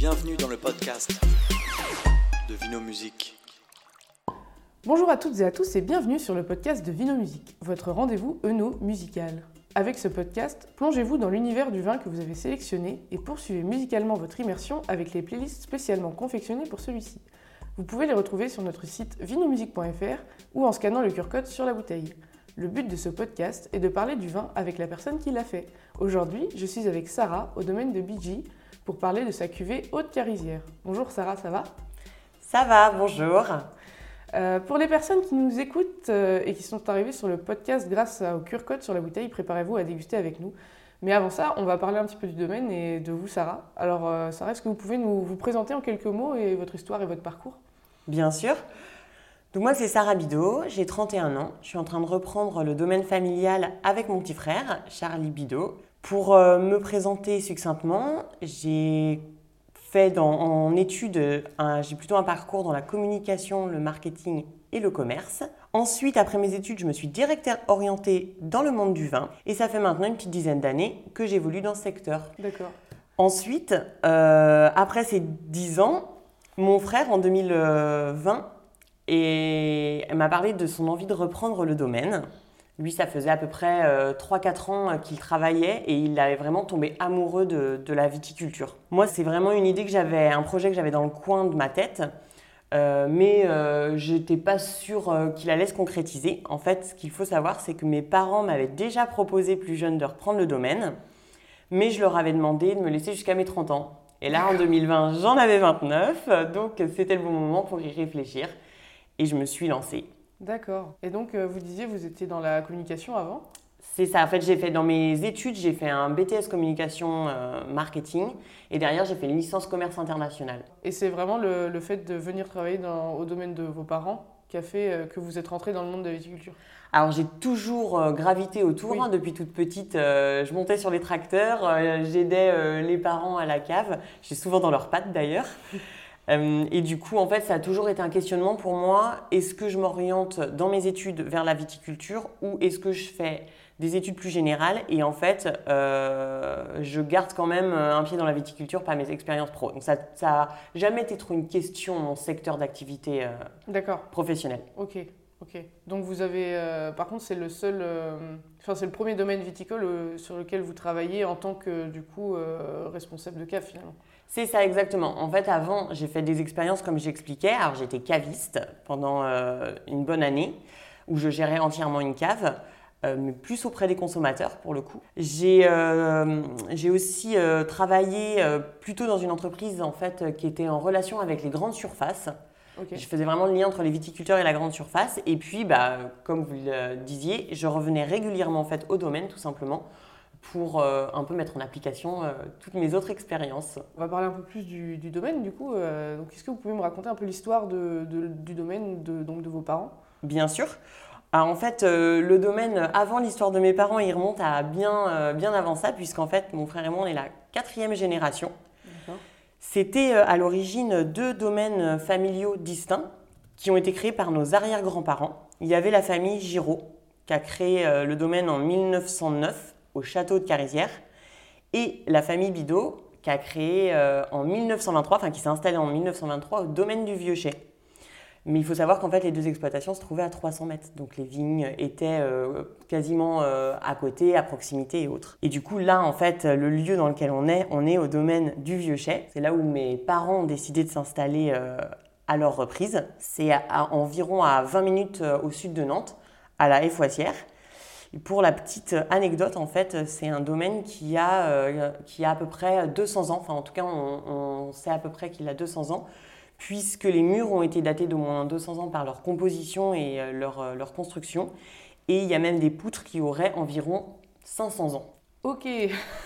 Bienvenue dans le podcast de Vino Musique. Bonjour à toutes et à tous et bienvenue sur le podcast de Vino Musique, votre rendez-vous Eno musical. Avec ce podcast, plongez-vous dans l'univers du vin que vous avez sélectionné et poursuivez musicalement votre immersion avec les playlists spécialement confectionnées pour celui-ci. Vous pouvez les retrouver sur notre site vinomusique.fr ou en scannant le QR code sur la bouteille. Le but de ce podcast est de parler du vin avec la personne qui l'a fait. Aujourd'hui, je suis avec Sarah au domaine de BG pour parler de sa cuvée Haute Carisière. Bonjour Sarah, ça va? Ça va, bonjour. Euh, pour les personnes qui nous écoutent euh, et qui sont arrivées sur le podcast grâce au QR code sur la bouteille, préparez-vous à déguster avec nous. Mais avant ça, on va parler un petit peu du domaine et de vous, Sarah. Alors, euh, Sarah, est-ce que vous pouvez nous vous présenter en quelques mots et votre histoire et votre parcours? Bien sûr. Donc moi, c'est Sarah Bidot, j'ai 31 ans. Je suis en train de reprendre le domaine familial avec mon petit frère, Charlie Bidot. Pour euh, me présenter succinctement, j'ai fait dans, en études, j'ai plutôt un parcours dans la communication, le marketing et le commerce. Ensuite, après mes études, je me suis directeur orientée dans le monde du vin. Et ça fait maintenant une petite dizaine d'années que j'évolue dans ce secteur. D'accord. Ensuite, euh, après ces 10 ans, mon frère, en 2020, et elle m'a parlé de son envie de reprendre le domaine. Lui, ça faisait à peu près 3-4 ans qu'il travaillait et il avait vraiment tombé amoureux de, la viticulture. Moi, c'est vraiment une idée que j'avais, un projet que j'avais dans le coin de ma tête, euh, mais euh, je n'étais pas sûre euh, qu'il allait se concrétiser. En fait, ce qu'il faut savoir, c'est que mes parents m'avaient déjà proposé plus jeune de reprendre le domaine, mais je leur avais demandé de me laisser jusqu'à mes 30 ans. Et là, en 2020, j'en avais 29, donc c'était le bon moment pour y réfléchir et je me suis lancée. D'accord. Et donc, euh, vous disiez, vous étiez dans la communication avant? C'est ça. En fait, j'ai fait dans mes études, j'ai fait un BTS communication euh, marketing et derrière, j'ai fait une licence commerce international. Et c'est vraiment le, le, fait de venir travailler dans, au domaine de vos parents qui a fait euh, que vous êtes rentré dans le monde de la viticulture alors j'ai toujours euh, gravité autour, Oui. hein, depuis toute petite. je montais sur les tracteurs, j'aidais les parents à la cave. J'étais souvent dans leurs pattes d'ailleurs. Euh, et du coup, en fait, ça a toujours été un questionnement pour moi. Est-ce que je m'oriente dans mes études vers la viticulture ou est-ce que je fais des études plus générales et en fait, euh, je garde quand même un pied dans la viticulture par mes expériences pro. Donc ça n'a jamais été trop une question mon secteur d'activité euh, D'accord. professionnelle. Ok. Ok. Donc vous avez, euh, par contre, c'est le seul, euh, enfin c'est le premier domaine viticole euh, sur lequel vous travaillez en tant que du coup euh, responsable de cave finalement. C'est ça exactement. En fait, avant, j'ai fait des expériences comme j'expliquais. Alors, j'étais caviste pendant euh, une bonne année où je gérais entièrement une cave, euh, mais plus auprès des consommateurs pour le coup. J'ai euh, j'ai aussi travaillé plutôt dans une entreprise en fait qui était en relation avec les grandes surfaces. Je faisais vraiment le lien entre les viticulteurs et la grande surface. Et puis, bah, comme vous le disiez, je revenais régulièrement en fait au domaine tout simplement pour euh, un peu mettre en application euh, toutes mes autres expériences. On va parler un peu plus du, du domaine du coup. euh, donc est-ce que vous pouvez me raconter un peu l'histoire de, de- du domaine de, donc de vos parents? Bien sûr. Alors en fait, le domaine, avant l'histoire de mes parents, il remonte à bien, bien avant ça, puisqu'en fait, mon frère et moi, on est la quatrième génération. C'était à l'origine deux domaines familiaux distincts qui ont été créés par nos arrière-grands-parents. Il y avait la famille Giraud, qui a créé le domaine en 1909 au château de Carisière, et la famille Bidot, qui a créé euh, en 1923, enfin qui s'est installée en 1923 au domaine du Vieux-Chai. Mais il faut savoir qu'en fait, les deux exploitations se trouvaient à 300 mètres. Donc les vignes étaient euh, quasiment euh, à côté, à proximité et autres. Et du coup, là, en fait, le lieu dans lequel on est, on est au domaine du Vieux-Chai. C'est là où mes parents ont décidé de s'installer à leur reprise. C'est à, environ à 20 minutes au sud de Nantes, à la Effoissière. Pour la petite anecdote, en fait, c'est un domaine qui a, euh, qui a à peu près 200 ans. Enfin, en tout cas, on, sait à peu près qu'il a 200 ans puisque les murs ont été datés d'au moins 200 ans par leur composition et euh, leur, euh, leur construction. Et il y a même des poutres qui auraient environ 500 ans. Ok.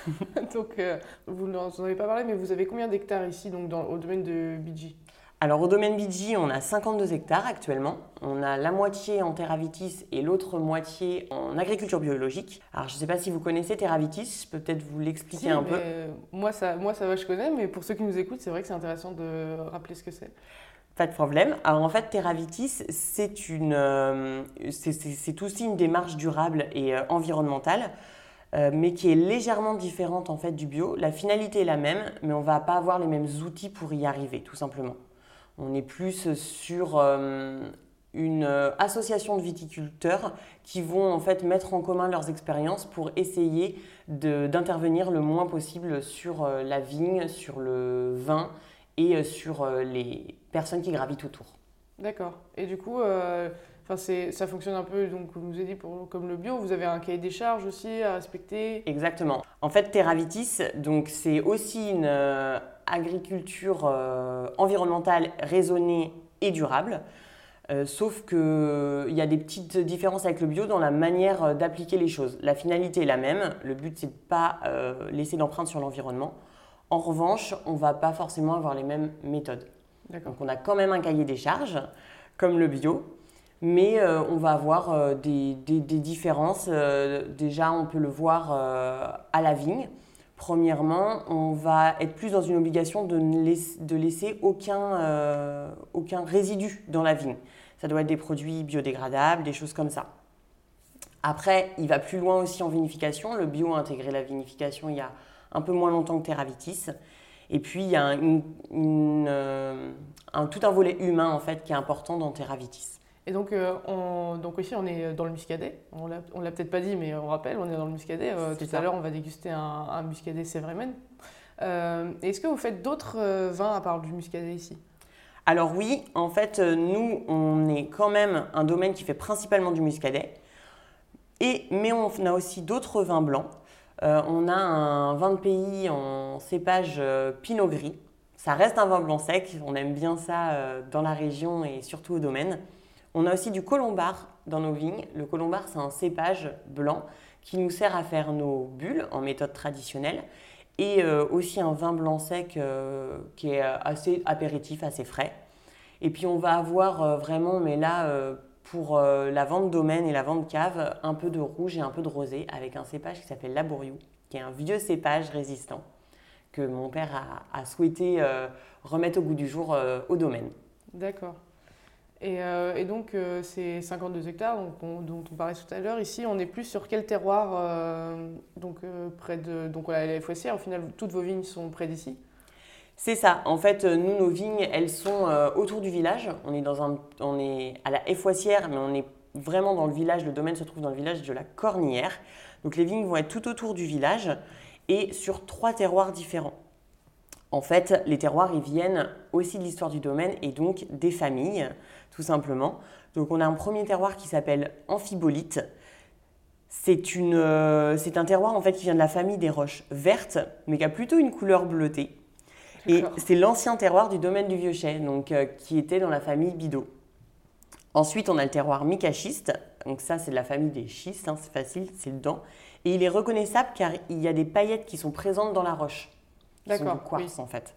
donc vous n'en en avez pas parlé, mais vous avez combien d'hectares ici donc au domaine de BG Alors au domaine Bidji, on a 52 hectares actuellement. On a la moitié en Terravitis et l'autre moitié en agriculture biologique. Alors je ne sais pas si vous connaissez Terravitis, je peux peut-être vous l'expliquer Si, un peu. euh, moi ça, moi ça va, je connais, mais pour ceux qui nous écoutent, c'est vrai que c'est intéressant de rappeler ce que c'est. Pas de problème. Alors en fait, Terravitis, c'est une, euh, c'est- c'est c'est aussi une démarche durable et euh, environnementale. euh, mais qui est légèrement différente en fait du bio. La finalité est la même, mais on va pas avoir les mêmes outils pour y arriver, tout simplement. On est plus sur euh, une association de viticulteurs qui vont en fait mettre en commun leurs expériences pour essayer d'intervenir le moins possible sur euh, la vigne, sur le vin et euh, sur les personnes qui gravitent autour. D'accord. Et du coup, enfin, ça fonctionne un peu, donc, comme vous avez dit, pour, comme le bio, vous avez un cahier des charges aussi à respecter. Exactement. En fait, Terravitis, donc c'est aussi une euh, agriculture euh, environnementale raisonnée et durable. Euh, sauf qu'il y a des petites différences avec le bio dans la manière d'appliquer les choses. La finalité est la même. Le but, c'est de ne pas laisser d'empreinte sur l'environnement. En revanche, on ne va pas forcément avoir les mêmes méthodes. Donc on a quand même un cahier des charges, comme le bio, mais euh, on va avoir euh, des, différences. Euh, déjà, on peut le voir à la vigne. Premièrement, on va être plus dans une obligation de ne laisser, aucun, résidu dans la vigne. Ça doit être des produits biodégradables, des choses comme ça. Après, il va plus loin aussi en vinification. Le bio a intégré la vinification il y a un peu moins longtemps que Terravitis. Et puis, il y a tout un volet humain en fait qui est important dans Terravitis. Et donc, euh, on, donc ici, on est dans le muscadet. On on l'a peut-être pas dit, mais on rappelle, on est dans le muscadet. Euh, tout ça. à l'heure, on va déguster un, un muscadet Sévremen. Euh, est-ce que vous faites d'autres euh, vins à part du muscadet ici? Alors oui, en fait, nous, on est quand même un domaine qui fait principalement du muscadet. Et, mais on a aussi d'autres vins blancs. On a un vin de pays en cépage Pinot Gris. Ça reste un vin blanc sec. On aime bien ça dans la région et surtout au domaine. On a aussi du colombard dans nos vignes. Le colombard, c'est un cépage blanc qui nous sert à faire nos bulles en méthode traditionnelle. Et euh, aussi un vin blanc sec euh, qui est euh, assez apéritif, assez frais. Et puis on va avoir vraiment, mais là, pour la vente domaine et la vente cave, un peu de rouge et un peu de rosé avec un cépage qui s'appelle Labouriou, qui est un vieux cépage résistant que mon père a, a souhaité remettre au goût du jour au domaine. D'accord. Et, euh, et donc, euh, c'est 52 hectares donc on- dont on parlait tout à l'heure. Ici, on est plus sur quel terroir euh, donc, euh, près de, donc, la Foissière, au final, toutes vos vignes sont près d'ici C'est ça. En fait, nous, nos vignes, elles sont autour du village. On est, dans un, on est à la Effoissière, mais on est vraiment dans le village. Le domaine se trouve dans le village de la Cornière. Donc, les vignes vont être tout autour du village et sur trois terroirs différents. En fait, les terroirs, ils viennent aussi de l'histoire du domaine et donc des familles, tout simplement. Donc, on a un premier terroir qui s'appelle Amphibolite. C'est une, euh, c'est un terroir en fait qui vient de la famille des roches vertes, mais qui a plutôt une couleur bleutée. Et c'est l'ancien terroir du domaine du Vieux-Chai, donc euh, qui était dans la famille Bidot. Ensuite, on a le terroir micachiste. Donc ça, c'est de la famille des schistes, hein, c'est facile, c'est dedans. Et il est reconnaissable car il y a des paillettes qui sont présentes dans la roche. Qui sont D'accord, du quartz en fait.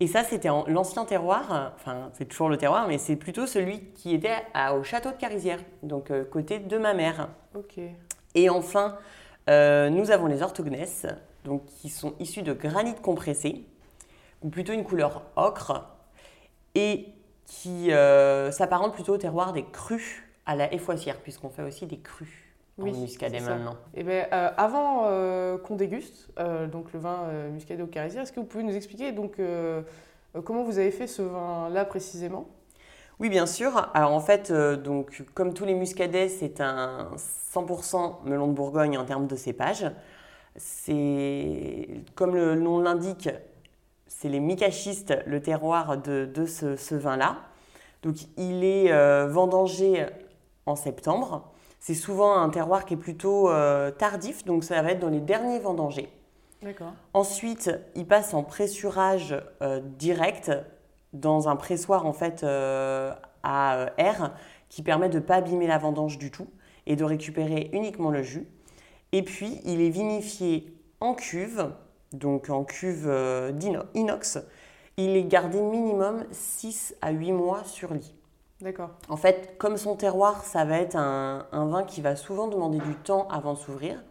Et ça, c'était en- l'ancien terroir, enfin c'est toujours le terroir, mais c'est plutôt celui qui était à- au château de Carisière, donc euh, côté de ma mère. Ok. Et enfin, euh, nous avons les orthognesses, donc qui sont issus de granit compressé, ou plutôt une couleur ocre, et qui euh, s'apparentent plutôt au terroir des crus à la effoissière, puisqu'on fait aussi des crus Oui, en muscadet maintenant. Eh ben, euh, avant euh, qu'on déguste euh, donc le vin muscadet au Carisier, est-ce que vous pouvez nous expliquer donc, comment vous avez fait ce vin-là précisément? Oui, bien sûr. Alors en fait, donc, comme tous les muscadets, c'est un 100% melon de Bourgogne en termes de cépage. C'est, comme le nom l'indique, c'est les micachistes, le terroir de, de ce, ce vin-là. Donc il est vendangé en septembre. C'est souvent un terroir qui est plutôt euh, tardif, donc ça va être dans les derniers vendangés. D'accord. Ensuite, il passe en pressurage euh, direct dans un pressoir en fait euh, à air qui permet de ne pas abîmer la vendange du tout et de récupérer uniquement le jus. Et puis, il est vinifié en cuve, donc en cuve euh, d'ino- inox. Il est gardé minimum 6 à 8 mois sur lit. D'accord. En fait, comme son terroir, ça va être un, un vin qui va souvent demander du temps avant de s'ouvrir.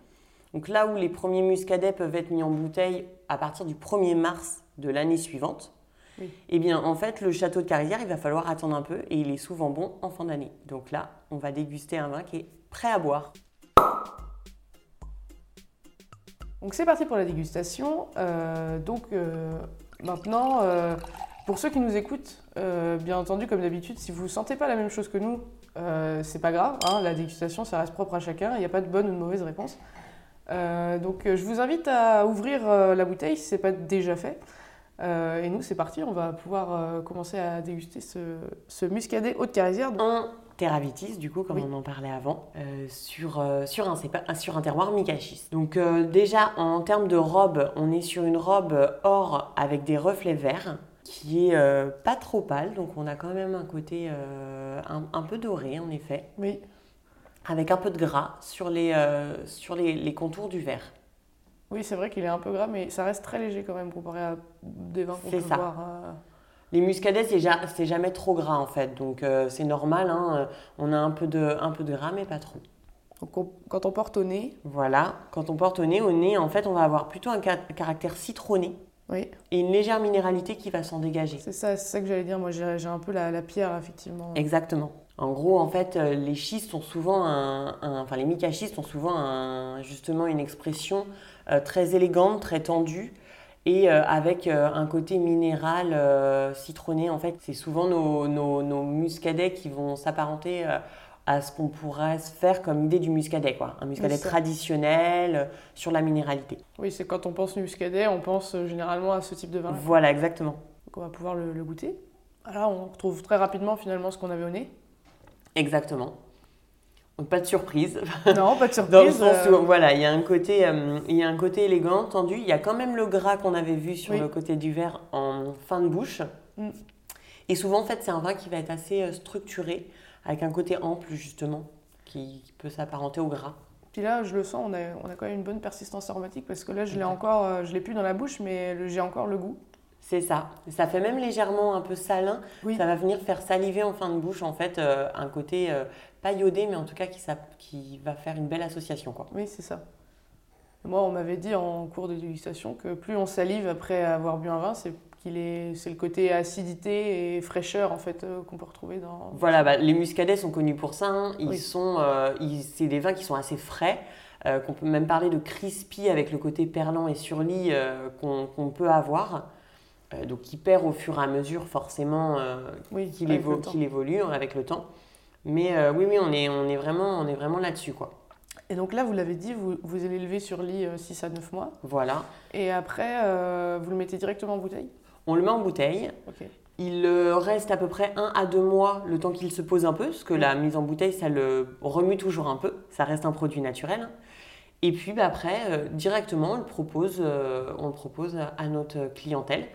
Donc là où les premiers muscadets peuvent être mis en bouteille à partir du 1er mars de l'année suivante, Oui. eh bien en fait le château de Carisière, il va falloir attendre un peu et il est souvent bon en fin d'année. Donc là, on va déguster un vin qui est prêt à boire. Donc c'est parti pour la dégustation. Euh, donc euh, maintenant, euh, pour ceux qui nous écoutent, euh, bien entendu, comme d'habitude, si vous ne sentez pas la même chose que nous, euh, c'est pas grave. hein, la dégustation, ça reste propre à chacun. Il n'y a pas de bonne ou de mauvaise réponse. Euh, donc euh, je vous invite à ouvrir la bouteille si ce n'est pas déjà fait. Et nous, c'est parti. On va pouvoir commencer à déguster ce, ce muscadet haute carizière. Donc, En Terravitis, du coup, comme Oui. on en parlait avant, euh, sur, euh, sur, un, sur un terroir Mikachis. Donc euh, déjà, en termes de robe, on est sur une robe or avec des reflets verts qui est euh, pas trop pâle, donc on a quand même un côté euh, un, un peu doré en effet, oui, avec un peu de gras sur les, euh, sur les, les contours du verre. oui c'est vrai qu'il est un peu gras, mais ça reste très léger quand même comparé à des vins qu'on peut ça. boire. Les muscadets, c'est ja- c'est jamais trop gras en fait, donc c'est normal, hein, on a un peu, de, un peu de gras mais pas trop. Donc on- quand on porte au nez, Voilà, quand on porte au nez, au nez, en fait, on va avoir plutôt un ca- caractère citronné oui, et une légère minéralité qui va s'en dégager. c'est ça, c'est ça que j'allais dire. Moi, j'ai un peu la, la pierre, effectivement. Exactement. En gros, en fait, euh, les schistes sont souvent un, un- enfin les micaschistes ont souvent un- justement une expression euh, très élégante, très tendue et euh, avec euh, un côté minéral citronné. En fait, c'est souvent nos, nos, nos muscadets qui vont s'apparenter à ce qu'on pourrait se faire comme idée du muscadet, quoi. Un muscadet traditionnel euh, sur la minéralité. Oui, c'est quand on pense muscadet, on pense euh, généralement à ce type de vin. Voilà, exactement. Donc on va pouvoir le, le goûter. Là, on retrouve très rapidement finalement ce qu'on avait au nez. Exactement. Donc pas de surprise. Non, pas de surprise. Dans le sens où, euh, voilà, il y a un côté, euh, il y a un côté élégant, tendu. Il y a quand même le gras qu'on avait vu sur Oui. le côté du verre en fin de bouche. Mm. Et souvent, en fait, c'est un vin qui va être assez structuré, avec un côté ample justement, qui, peut s'apparenter au gras. Puis là, je le sens, on a, on a quand même une bonne persistance aromatique parce que là, je l'ai encore, euh, je l'ai plus dans la bouche, mais j'ai encore le goût. C'est ça. Ça fait même légèrement un peu salin. Oui. Ça va venir faire saliver en fin de bouche, en fait, euh, un côté euh, pas iodé, mais en tout cas qui, s'app- qui va faire une belle association, quoi. Oui, c'est ça. Moi, on m'avait dit en cours de dégustation que plus on salive après avoir bu un vin, c'est qu'il est, c'est le côté acidité et fraîcheur en fait euh, qu'on peut retrouver dans. Voilà, bah, les muscadets sont connus pour ça. hein. Ils Oui. sont, euh, c'est des vins qui sont assez frais, euh, qu'on peut même parler de crispy avec le côté perlant et surlis qu'on peut avoir. Donc qui perd au fur et à mesure forcément Oui, qu'il évo- évolue avec le temps. Mais oui, oui, on est, on est vraiment, on est vraiment là-dessus, quoi. Et donc là, vous l'avez dit, vous, vous allez lever sur lit 6 à 9 mois. Voilà. Et après, euh, vous le mettez directement en bouteille? On le met en bouteille. Il euh, reste à peu près un à deux mois le temps qu'il se pose un peu, parce que la mise en bouteille, ça le remue toujours un peu. Ça reste un produit naturel. Et puis bah, après, euh, directement, on le, propose, euh, on le propose à notre clientèle.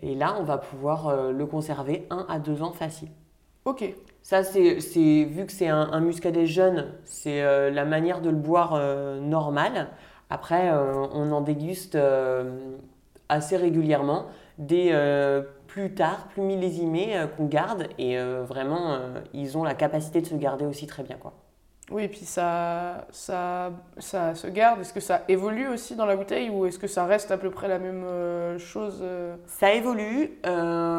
Et là, on va pouvoir euh, le conserver un à deux ans facile. Ok. Ça, c'est, vu que c'est un, un muscadet jeune, c'est la manière de le boire normale. Après, on en déguste assez régulièrement des euh, plus tard, plus millésimés euh, qu'on garde. Et euh, vraiment, ils ont la capacité de se garder aussi très bien. Quoi. Oui, et puis ça, ça, ça se garde. Est-ce que ça évolue aussi dans la bouteille ou est-ce que ça reste à peu près la même chose Ça évolue.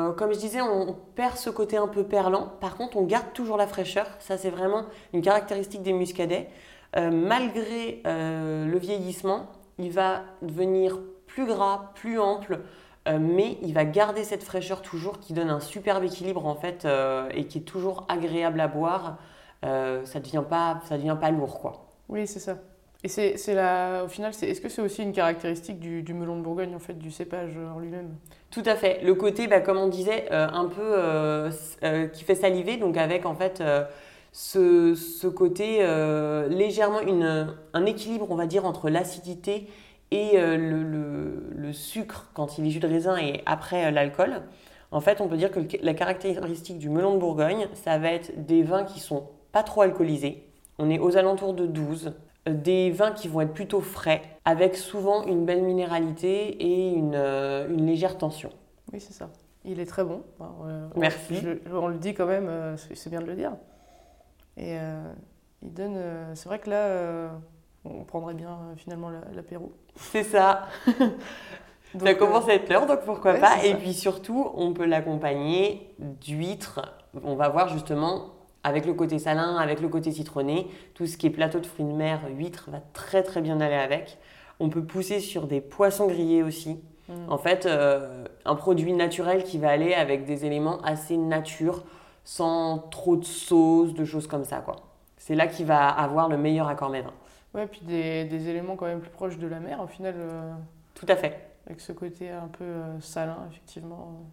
euh, comme je disais, on perd ce côté un peu perlant. Par contre, on garde toujours la fraîcheur. Ça, c'est vraiment une caractéristique des muscadets. Euh, malgré euh, le vieillissement, il va devenir plus gras, plus ample, euh, mais il va garder cette fraîcheur toujours qui donne un superbe équilibre en fait euh, et qui est toujours agréable à boire. Euh, ça devient pas, ça devient pas lourd quoi. Oui, c'est ça. Et c'est, la, au final, c'est, est-ce que c'est aussi une caractéristique du, du melon de Bourgogne, en fait, du cépage en lui-même? Tout à fait. Le côté, bah, comme on disait, un peu qui fait saliver, donc avec en fait ce, ce côté légèrement une, un équilibre, on va dire, entre l'acidité et euh, le, le- le sucre quand il est jus de raisin et après euh, l'alcool. En fait, on peut dire que la caractéristique du melon de Bourgogne, ça va être des vins qui sont pas trop alcoolisés. On est aux alentours de 12. Euh, Des vins qui vont être plutôt frais, avec souvent une belle minéralité et une, euh, une légère tension. Oui, c'est ça. Il est très bon. Euh, Merci. je- on le dit quand même, euh, c'est, bien de le dire. Et il donne. c'est vrai que là, on prendrait bien euh, finalement la- l'apéro. C'est ça. Donc, ça euh, commence à être l'heure, donc pourquoi ouais, pas. Et ça. puis surtout, on peut l'accompagner d'huîtres. On va voir justement, avec le côté salin, avec le côté citronné, tout ce qui est plateau de fruits de mer, huîtres, va très très bien aller avec. On peut pousser sur des poissons grillés aussi. Mm. En fait, euh, un produit naturel qui va aller avec des éléments assez nature, sans trop de sauce, de choses comme ça, quoi. C'est là qu'il va avoir le meilleur accord vins. Ouais, puis des, des éléments quand même plus proches de la mer, au final, euh, Tout à fait. avec ce côté un peu euh, salin, effectivement, euh,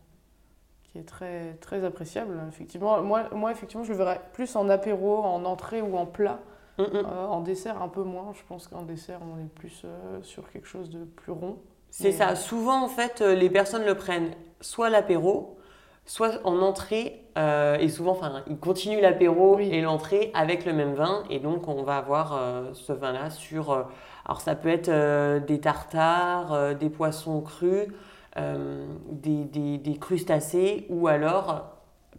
qui est très, très appréciable. Effectivement, moi, moi, effectivement, je le verrais plus en apéro, en entrée ou en plat. Mm, mm. En dessert, un peu moins. Je pense qu'en dessert, on est plus sur quelque chose de plus rond. C'est Mais, ça. Souvent, en fait, les personnes le prennent soit l'apéro, soit en entrée, euh, et souvent, enfin, ils continuent l'apéro Oui. et l'entrée avec le même vin, et donc on va avoir euh, ce vin-là sur. euh, alors, ça peut être des tartares, des poissons crus, des, des- des crustacés, ou alors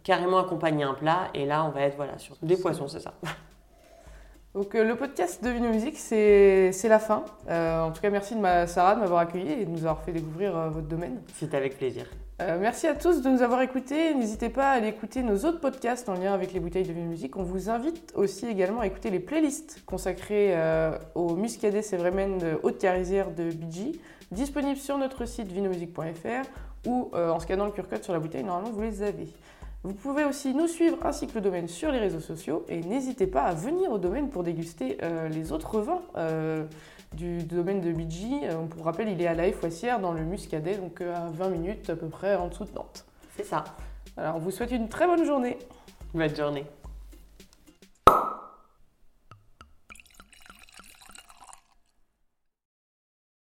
carrément accompagner un plat, et là, on va être voilà sur des poissons, c'est ça. Donc le podcast de Vino Musique, c'est c'est la fin. En tout cas, merci de ma, Sarah de m'avoir accueilli et de nous avoir fait découvrir votre domaine. C'est avec plaisir. Euh, merci à tous de nous avoir écoutés. N'hésitez pas à aller écouter nos autres podcasts en lien avec les bouteilles de Vino Musique. On vous invite aussi également à écouter les playlists consacrées euh, au Muscadet Sévremen de Haute-Carisière de BG, disponibles sur notre site vinomusique.fr ou euh, en scannant le QR code sur la bouteille, normalement vous les avez. Vous pouvez aussi nous suivre ainsi que le domaine sur les réseaux sociaux et n'hésitez pas à venir au domaine pour déguster euh, les autres vins du domaine de BG. Euh, pour rappel, il est à la Foissière dans le Muscadet, donc euh, à 20 minutes à peu près en dessous de Nantes. C'est ça. Alors, on vous souhaite une très bonne journée. Bonne journée.